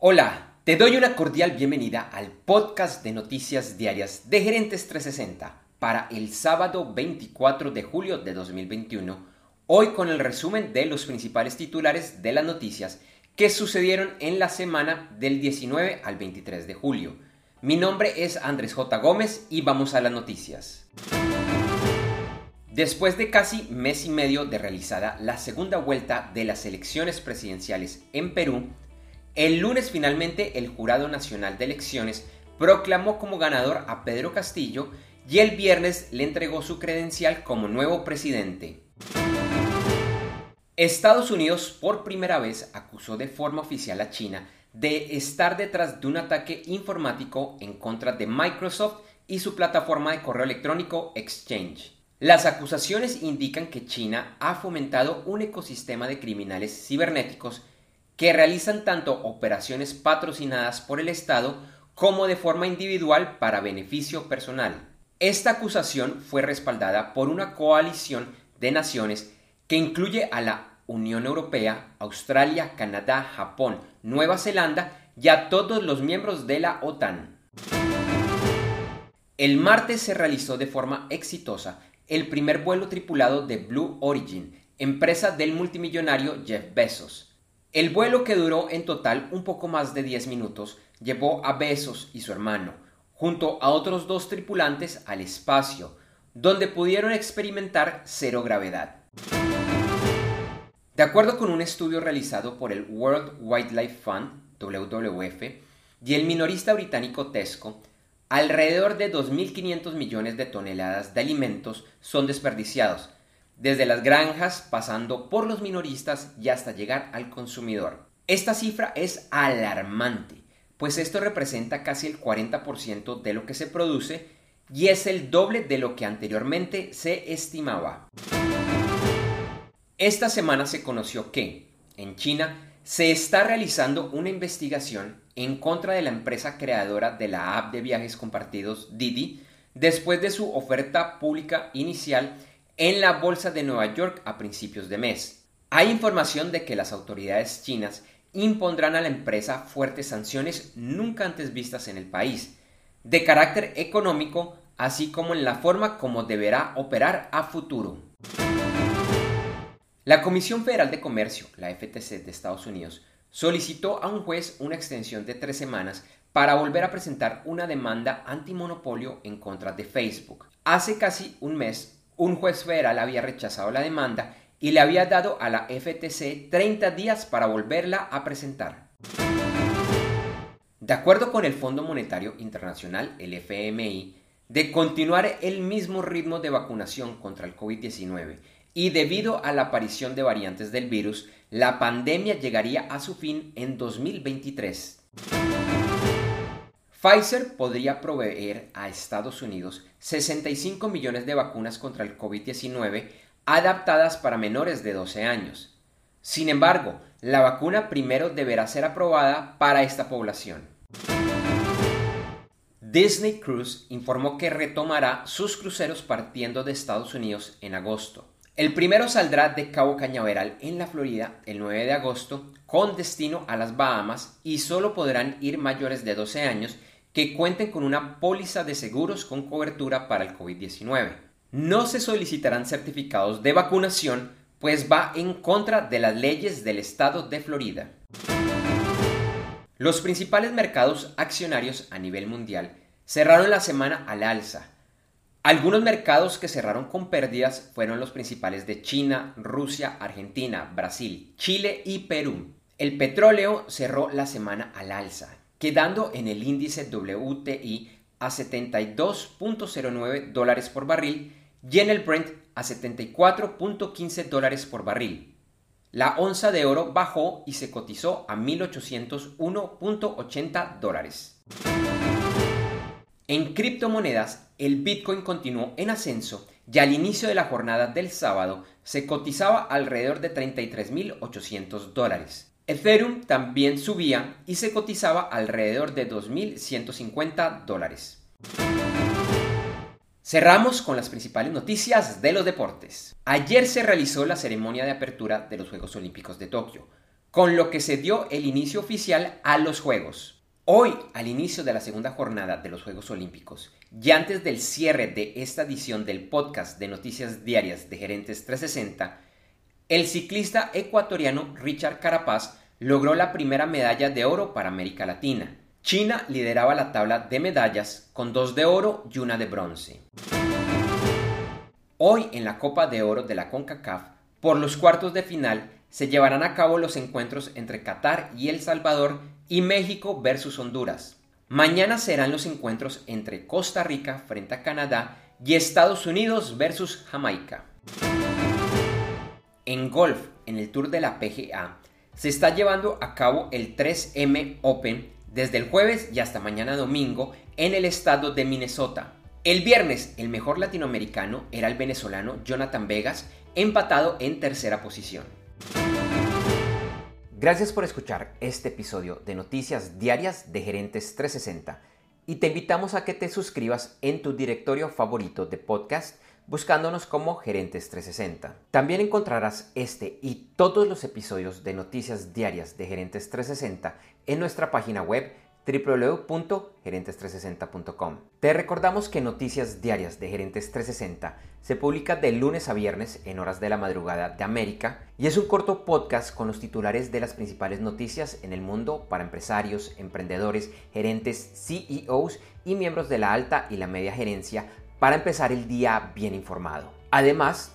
Hola, te doy una cordial bienvenida al podcast de noticias diarias de Gerentes 360 para el sábado 24 de julio de 2021, hoy con el resumen de los principales titulares de las noticias que sucedieron en la semana del 19 al 23 de julio. Mi nombre es Andrés J. Gómez y vamos a las noticias. Después de casi mes y medio de realizada la segunda vuelta de las elecciones presidenciales en Perú, el lunes finalmente el Jurado Nacional de Elecciones proclamó como ganador a Pedro Castillo y el viernes le entregó su credencial como nuevo presidente. Estados Unidos por primera vez acusó de forma oficial a China de estar detrás de un ataque informático en contra de Microsoft y su plataforma de correo electrónico Exchange. Las acusaciones indican que China ha fomentado un ecosistema de criminales cibernéticos que realizan tanto operaciones patrocinadas por el Estado como de forma individual para beneficio personal. Esta acusación fue respaldada por una coalición de naciones que incluye a la Unión Europea, Australia, Canadá, Japón, Nueva Zelanda y a todos los miembros de la OTAN. El martes se realizó de forma exitosa el primer vuelo tripulado de Blue Origin, empresa del multimillonario Jeff Bezos. El vuelo, que duró en total un poco más de 10 minutos, llevó a Bezos y su hermano, junto a otros dos tripulantes, al espacio, donde pudieron experimentar cero gravedad. De acuerdo con un estudio realizado por el World Wildlife Fund, WWF, y el minorista británico Tesco, alrededor de 2.500 millones de toneladas de alimentos son desperdiciados, desde las granjas pasando por los minoristas y hasta llegar al consumidor. Esta cifra es alarmante, pues esto representa casi el 40% de lo que se produce y es el doble de lo que anteriormente se estimaba. Esta semana se conoció que, en China, se está realizando una investigación en contra de la empresa creadora de la app de viajes compartidos Didi, después de su oferta pública inicial en la Bolsa de Nueva York a principios de mes. Hay información de que las autoridades chinas impondrán a la empresa fuertes sanciones nunca antes vistas en el país, de carácter económico, así como en la forma como deberá operar a futuro. La Comisión Federal de Comercio, la FTC de Estados Unidos, solicitó a un juez una extensión de tres semanas para volver a presentar una demanda antimonopolio en contra de Facebook. Hace casi un mes, un juez federal había rechazado la demanda y le había dado a la FTC 30 días para volverla a presentar. De acuerdo con el Fondo Monetario Internacional, el FMI, de continuar el mismo ritmo de vacunación contra el COVID-19 y debido a la aparición de variantes del virus, la pandemia llegaría a su fin en 2023. Pfizer podría proveer a Estados Unidos 65 millones de vacunas contra el COVID-19 adaptadas para menores de 12 años. Sin embargo, la vacuna primero deberá ser aprobada para esta población. Disney Cruise informó que retomará sus cruceros partiendo de Estados Unidos en agosto. El primero saldrá de Cabo Cañaveral en la Florida el 9 de agosto con destino a las Bahamas y solo podrán ir mayores de 12 años que cuenten con una póliza de seguros con cobertura para el COVID-19. No se solicitarán certificados de vacunación, pues va en contra de las leyes del estado de Florida. Los principales mercados accionarios a nivel mundial cerraron la semana al alza. Algunos mercados que cerraron con pérdidas fueron los principales de China, Rusia, Argentina, Brasil, Chile y Perú. El petróleo cerró la semana al alza, quedando en el índice WTI a 72.09 dólares por barril y en el Brent a 74.15 dólares por barril. La onza de oro bajó y se cotizó a 1.801.80 dólares. En criptomonedas, el Bitcoin continuó en ascenso y al inicio de la jornada del sábado se cotizaba alrededor de 33.800 dólares. Ethereum también subía y se cotizaba alrededor de 2.150 dólares. Cerramos con las principales noticias de los deportes. Ayer se realizó la ceremonia de apertura de los Juegos Olímpicos de Tokio, con lo que se dio el inicio oficial a los Juegos. Hoy, al inicio de la segunda jornada de los Juegos Olímpicos, y antes del cierre de esta edición del podcast de noticias diarias de Gerentes 360, el ciclista ecuatoriano Richard Carapaz logró la primera medalla de oro para América Latina. China lideraba la tabla de medallas con dos de oro y una de bronce. Hoy en la Copa de Oro de la CONCACAF, por los cuartos de final, se llevarán a cabo los encuentros entre Qatar y El Salvador y México versus Honduras. Mañana serán los encuentros entre Costa Rica frente a Canadá y Estados Unidos versus Jamaica. En golf, en el Tour de la PGA, se está llevando a cabo el 3M Open desde el jueves y hasta mañana domingo en el estado de Minnesota. El viernes, el mejor latinoamericano era el venezolano Jonathan Vegas, empatado en tercera posición. Gracias por escuchar este episodio de Noticias Diarias de Gerentes 360 y te invitamos a que te suscribas en tu directorio favorito de podcast buscándonos como Gerentes 360. También encontrarás este y todos los episodios de Noticias Diarias de Gerentes 360 en nuestra página web www.gerentes360.com. Te recordamos que Noticias Diarias de Gerentes 360 se publica de lunes a viernes en horas de la madrugada de América y es un corto podcast con los titulares de las principales noticias en el mundo para empresarios, emprendedores, gerentes, CEOs y miembros de la alta y la media gerencia para empezar el día bien informado. Además,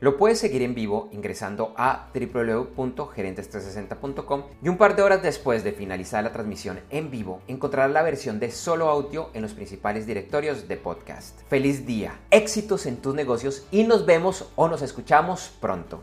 Lo puedes seguir en vivo ingresando a www.gerentes360.com y un par de horas después de finalizar la transmisión en vivo encontrarás la versión de solo audio en los principales directorios de podcast. Feliz día, éxitos en tus negocios y nos vemos o nos escuchamos pronto.